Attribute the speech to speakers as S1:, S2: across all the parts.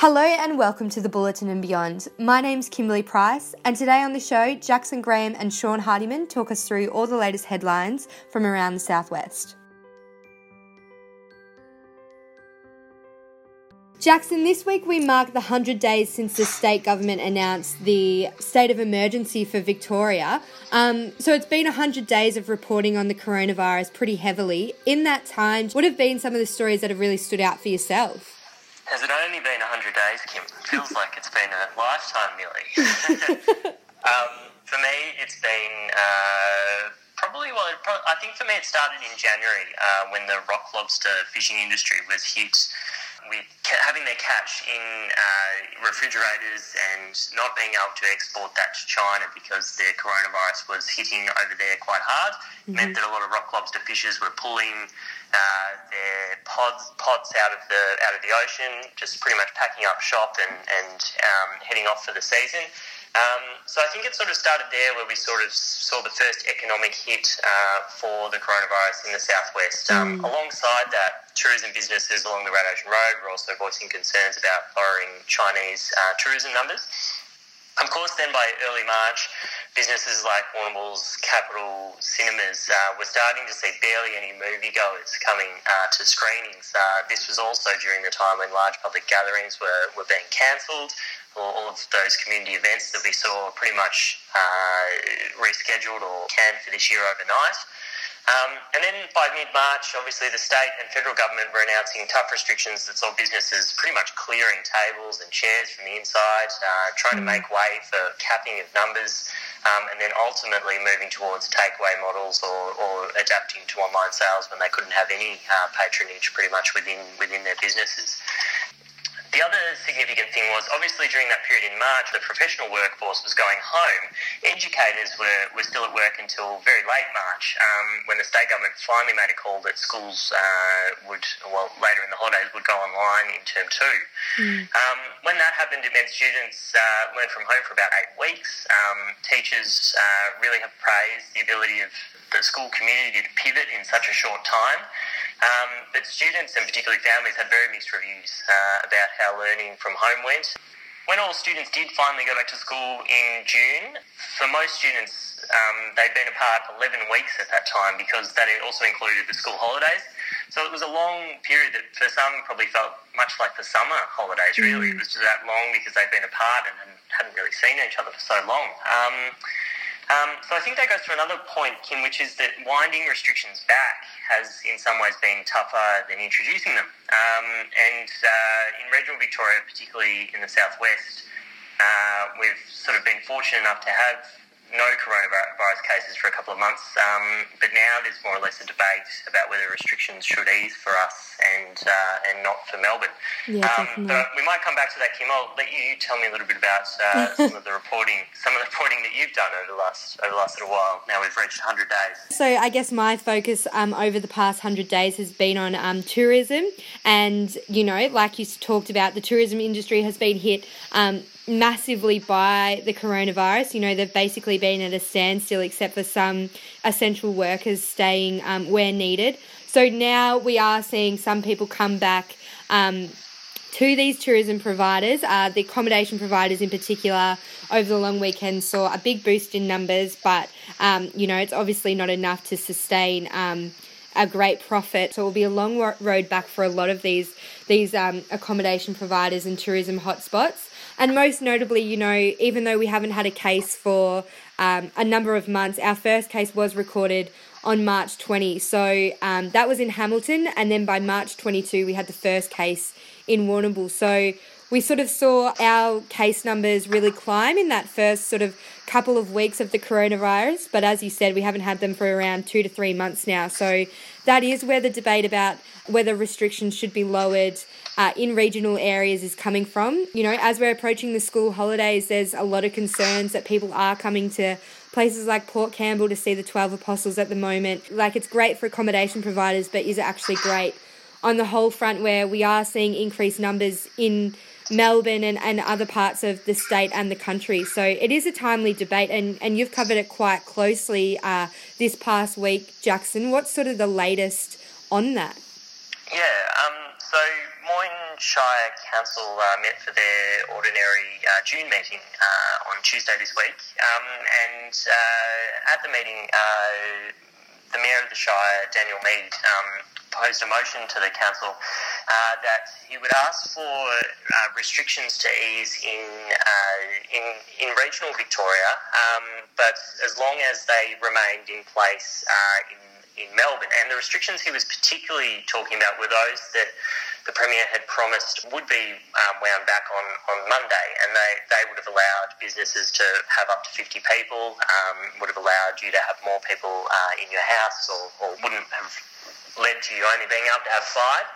S1: Hello and welcome to the Booletin and Beyond. My name's Kimberley Price, and today on the show, Jackson Graham and Sean Hardeman talk us through all the latest headlines from around the southwest. Jackson, this week we mark the 100 days since the state government announced the state of emergency for Victoria. Um, so it's been 100 days of reporting on the coronavirus pretty heavily. In that time, what have been some of the stories that have really stood out for yourself?
S2: Has it only been 100 days, Kim? It feels like it's been a lifetime nearly. um, for me, it's been uh, probably, well, probably, I think for me it started in January uh, when the rock lobster fishing industry was hit with having their catch in uh, refrigerators and not being able to export that to China because the coronavirus was hitting over there quite hard, mm-hmm. meant that a lot of rock lobster fishers were pulling uh, their pods pods out of the out of the ocean, just pretty much packing up shop and and um, heading off for the season. Um, so I think it sort of started there where we sort of saw the first economic hit uh, for the coronavirus in the southwest. Um, mm. Alongside that, tourism businesses along the Great Ocean Road were also voicing concerns about lowering Chinese uh, tourism numbers. Of course, then by early March, businesses like Warrnambool's Capital Cinemas uh, were starting to see barely any moviegoers coming uh, to screenings. Uh, this was also during the time when large public gatherings were, were being cancelled. All of those community events that we saw pretty much uh, rescheduled or canned for this year overnight. Um, and then by mid March, obviously the state and federal government were announcing tough restrictions that saw businesses pretty much clearing tables and chairs from the inside, uh, trying to mm. make way for capping of numbers, um, and then ultimately moving towards takeaway models or, or, adapting to online sales when they couldn't have any uh, patronage pretty much within within their businesses. The other significant thing was obviously during that period in March, the professional workforce was going home. Educators were, were still at work until very late March um, when the state government finally made a call that schools uh, would, well, later in the holidays would go online in term two. Mm. Um, when that happened, it meant students uh, learned from home for about eight weeks. Um, teachers uh, really have praised the ability of the school community to pivot in such a short time. Um, but students and particularly families had very mixed reviews uh, about how learning from home went. When all students did finally go back to school in June, for most students, um, they'd been apart 11 weeks at that time because that also included the school holidays. So it was a long period that for some probably felt much like the summer holidays, really. Mm. It was just that long because they'd been apart and hadn't really seen each other for so long. Um, um, so I think that goes to another point, Kim, which is that winding restrictions back has in some ways been tougher than introducing them. Um, and uh, in regional Victoria, particularly in the southwest, uh, we've sort of been fortunate enough to have no coronavirus cases for a couple of months, um, but now there's more or less a debate about whether restrictions should ease for us and uh, and not for Melbourne.
S1: Yeah, um,
S2: but we might come back to that, Kim. I'll let you tell me a little bit about uh, some of the reporting, some of the reporting that you've done over the last over the last little while. Now we've reached 100 days.
S1: So I guess my focus um, over the past 100 days has been on um, tourism, and you know, like you talked about, the tourism industry has been hit um, massively by the coronavirus. You know, they've basically been at a standstill except for some essential workers staying um, where needed. So now we are seeing some people come back um, to these tourism providers. Uh, the accommodation providers, in particular, over the long weekend saw a big boost in numbers, but um, you know, it's obviously not enough to sustain um, a great profit. So it will be a long road back for a lot of these these um, accommodation providers and tourism hotspots. And most notably, you know, even though we haven't had a case for um, a number of months, our first case was recorded on March 20. So um, that was in Hamilton, and then by March 22, we had the first case in Warrnambool. So we sort of saw our case numbers really climb in that first sort of couple of weeks of the coronavirus. But as you said, we haven't had them for around two to three months now. So that is where the debate about whether restrictions should be lowered uh, in regional areas is coming from. You know, as we're approaching the school holidays, there's a lot of concerns that people are coming to places like Port Campbell to see the 12 apostles at the moment. Like, it's great for accommodation providers, but is it actually great on the whole front where we are seeing increased numbers in Melbourne and, and other parts of the state and the country. So it is a timely debate, and, and you've covered it quite closely uh, this past week, Jackson. What's sort of the latest on that?
S2: Yeah, um, so Moyne Shire Council uh, met for their ordinary uh, June meeting uh, on Tuesday this week, um, and uh, at the meeting, uh, the Mayor of the Shire, Daniel Meade, um, proposed a motion to the council uh, that he would ask for uh, restrictions to ease in, uh, in in regional Victoria, um, but as long as they remained in place uh, in in Melbourne. And the restrictions he was particularly talking about were those that the Premier had promised would be um, wound back on, on Monday, and they, they would have allowed businesses to have up to 50 people, um, would have allowed you to have more people uh, in your house, or, or wouldn't have led to you only being able to have five.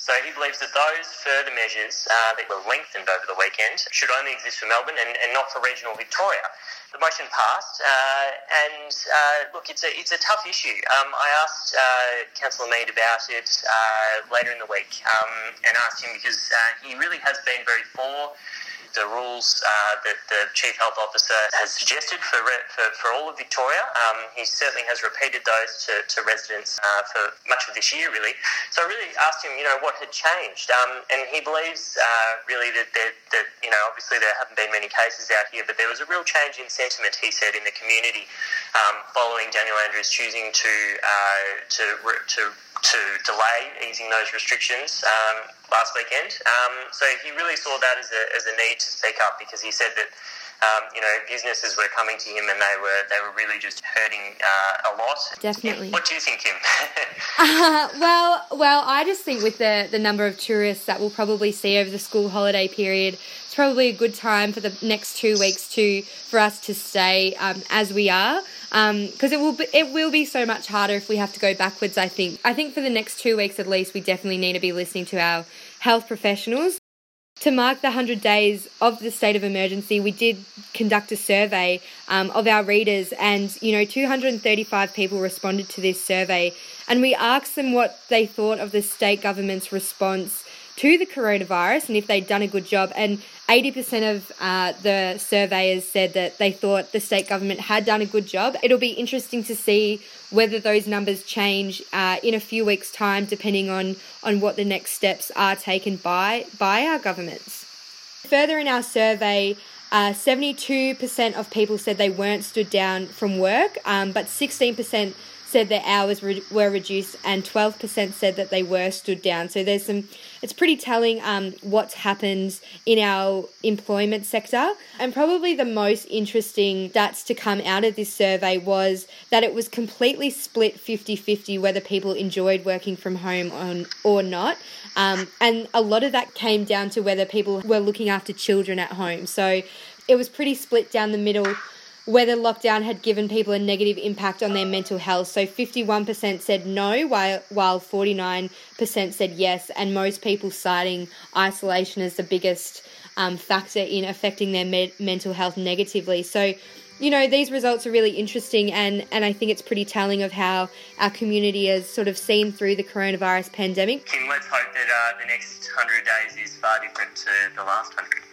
S2: So he believes that those further measures uh, that were lengthened over the weekend should only exist for Melbourne and, and not for regional Victoria. The motion passed, uh, and uh, look, it's a it's a tough issue. Um, I asked uh, Councillor Meade about it uh, later in the week, um, and asked him because uh, he really has been very for the rules uh, that the Chief Health Officer has suggested for, for, for all of Victoria. Um, he certainly has repeated those to, to residents uh, for much of this year, really. So I really asked him, you know, what had changed. Um, and he believes uh, really that, that, that, you know, obviously there haven't been many cases out here, but there was a real change in sentiment, he said, in the community um, following Daniel Andrews choosing to, uh, to, to to delay easing those restrictions um, last weekend. Um, so he really saw that as a, as a need to speak up because he said that um, you know businesses were coming to him and they were they were really just hurting uh, a lot.
S1: Definitely.
S2: What do you think, Kim?
S1: uh, well, well, I just think with the the number of tourists that we'll probably see over the school holiday period, it's probably a good time for the next two weeks to for us to stay um, as we are because um, it will be, it will be so much harder if we have to go backwards. I think I think for the next two weeks at least, we definitely need to be listening to our health professionals. To mark the 100 days of the state of emergency, we did conduct a survey um, of our readers, and you know, 235 people responded to this survey, and we asked them what they thought of the state government's response to the coronavirus and if they'd done a good job. And 80% of uh, the surveyors said that they thought the state government had done a good job. It'll be interesting to see whether those numbers change uh, in a few weeks' time, depending on, on what the next steps are taken by, by our governments. Further in our survey, uh, 72% of people said they weren't stood down from work, um, but 16% said their hours re- were reduced, and 12% said that they were stood down. So there's some, it's pretty telling um, what's happened in our employment sector. And probably the most interesting stats to come out of this survey was that it was completely split 50 50 whether people enjoyed working from home on, or not. Um, and a lot of that came down to whether people were looking after children at home. So it was pretty split down the middle whether lockdown had given people a negative impact on their mental health. So 51% said no, while, while 49% said yes, and most people citing isolation as the biggest um, factor in affecting their me- mental health negatively. So, you know, these results are really interesting, and, and I think it's pretty telling of how our community has sort of seen through the coronavirus pandemic.
S2: Kim, let's hope that uh, the next 100 days is far different to the last 100.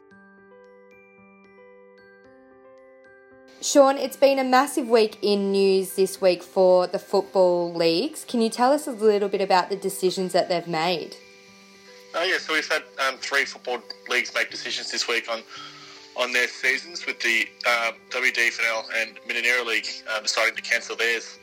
S1: Sean, it's been a massive week in news this week for the football leagues. Can you tell us a little bit about the decisions that they've made?
S3: Oh yeah, so we've had um, three football leagues make decisions this week on on their seasons, with the uh, um, WD and Mininera League uh, deciding to cancel theirs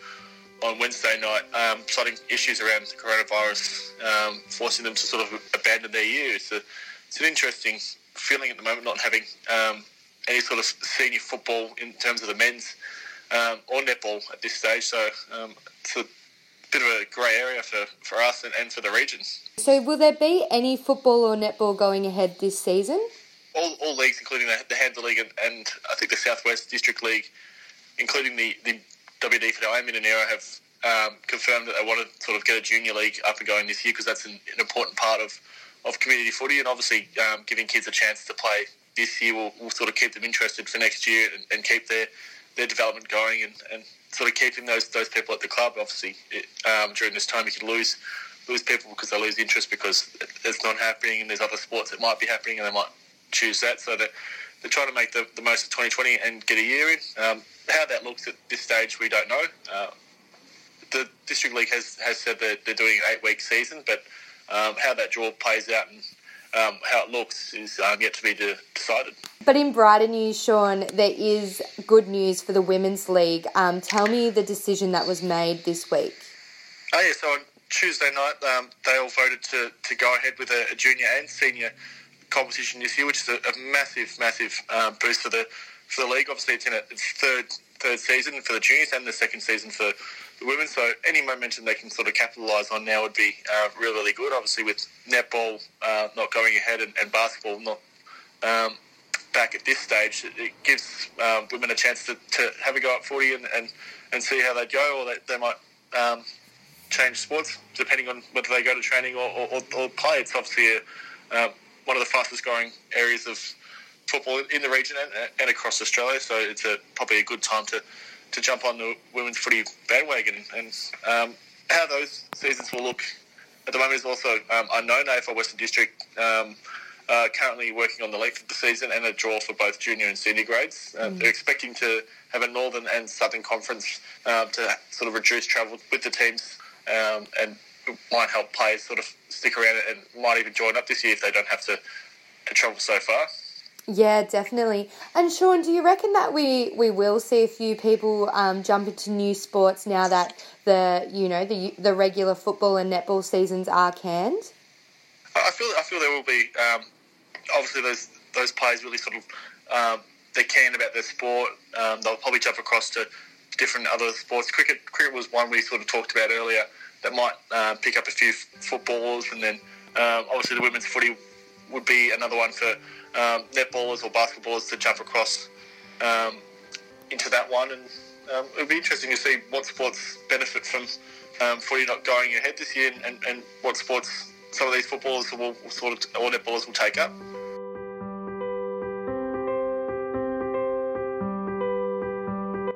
S3: on Wednesday night, um, citing issues around the coronavirus, um, forcing them to sort of abandon their year. It's, a, it's an interesting feeling at the moment not having um, any sort of senior football in terms of the men's um, or netball at this stage. So um, it's a bit of a grey area for, for us and, and for the region.
S1: So will there be any football or netball going ahead this season?
S3: All, all leagues, including the, the Hampden League and, and, I think the Southwest District League, including the, the WD for the Mininera, have um, confirmed that they want to sort of get a junior league up and going this year because that's an, an, important part of, of community footy and obviously um, giving kids a chance to play this year will, will sort of keep them interested for next year and, and keep their, their development going and, and sort of keeping those those people at the club. Obviously, it, um, during this time, you could lose lose people because they lose interest because it's not happening and there's other sports that might be happening and they might choose that. So they're, they're trying to make the, the most of 2020 and get a year in. Um, how that looks at this stage, we don't know. Uh, the district league has, has said that they're doing an eight week season, but um, how that draw plays out and um, how it looks is um, yet to be de- decided.
S1: But in brighter news, Sean, there is good news for the Women's League. Um, tell me the decision that was made this week.
S3: Oh, yeah, so on Tuesday night, um, they all voted to, to go ahead with a, a, junior and senior competition this year, which is a, a massive, massive um, boost for the for the league. Obviously, it's in its third third season for the juniors and the second season for the women. So any momentum they can sort of capitalise on now would be uh, really, really good. Obviously, with netball uh, not going ahead and, and basketball not um, back at this stage, it gives um, women a chance to, to have a go at footy and, and, and see how they go, or they, they might um, change sports depending on whether they go to training or, or, or play. It's obviously a, uh, one of the fastest growing areas of football in the region and, and across Australia. So it's a, probably a good time to, to jump on the women's footy bandwagon. And um, how those seasons will look at the moment is also um, unknown. AFL Western District um, uh, currently working on the length of the season and a draw for both junior and senior grades. Uh, mm. They're expecting to have a northern and southern conference uh, to sort of reduce travel with the teams um, and might help players sort of stick around and might even join up this year if they don't have to, to travel so far.
S1: Yeah, definitely. And Sean, do you reckon that we, we will see a few people um, jump into new sports now that the you know the the regular football and netball seasons are canned?
S3: I feel I feel there will be. Um, obviously, those those players really sort of um, they're keen about their sport. Um, they'll probably jump across to different other sports. Cricket cricket was one we sort of talked about earlier that might uh, pick up a few footballers, and then um, obviously the women's footy would be another one for um, netballers or basketballers to jump across um, into that one. And um, it would be interesting to see what sports benefit from um, footy not going ahead this year, and, and, what sports some of these footballers will, will sort of or netballers will take up.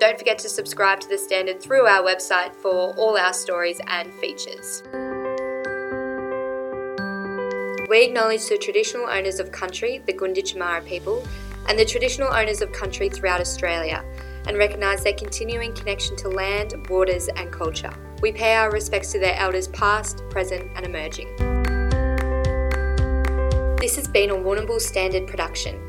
S1: Don't forget to subscribe to The Standard through our website for all our stories and features. We acknowledge the traditional owners of country, the Gunditjmara people, and the traditional owners of country throughout Australia, and recognise their continuing connection to land, waters, and culture. We pay our respects to their elders past, present, and emerging. This has been a Warrnambool Standard production.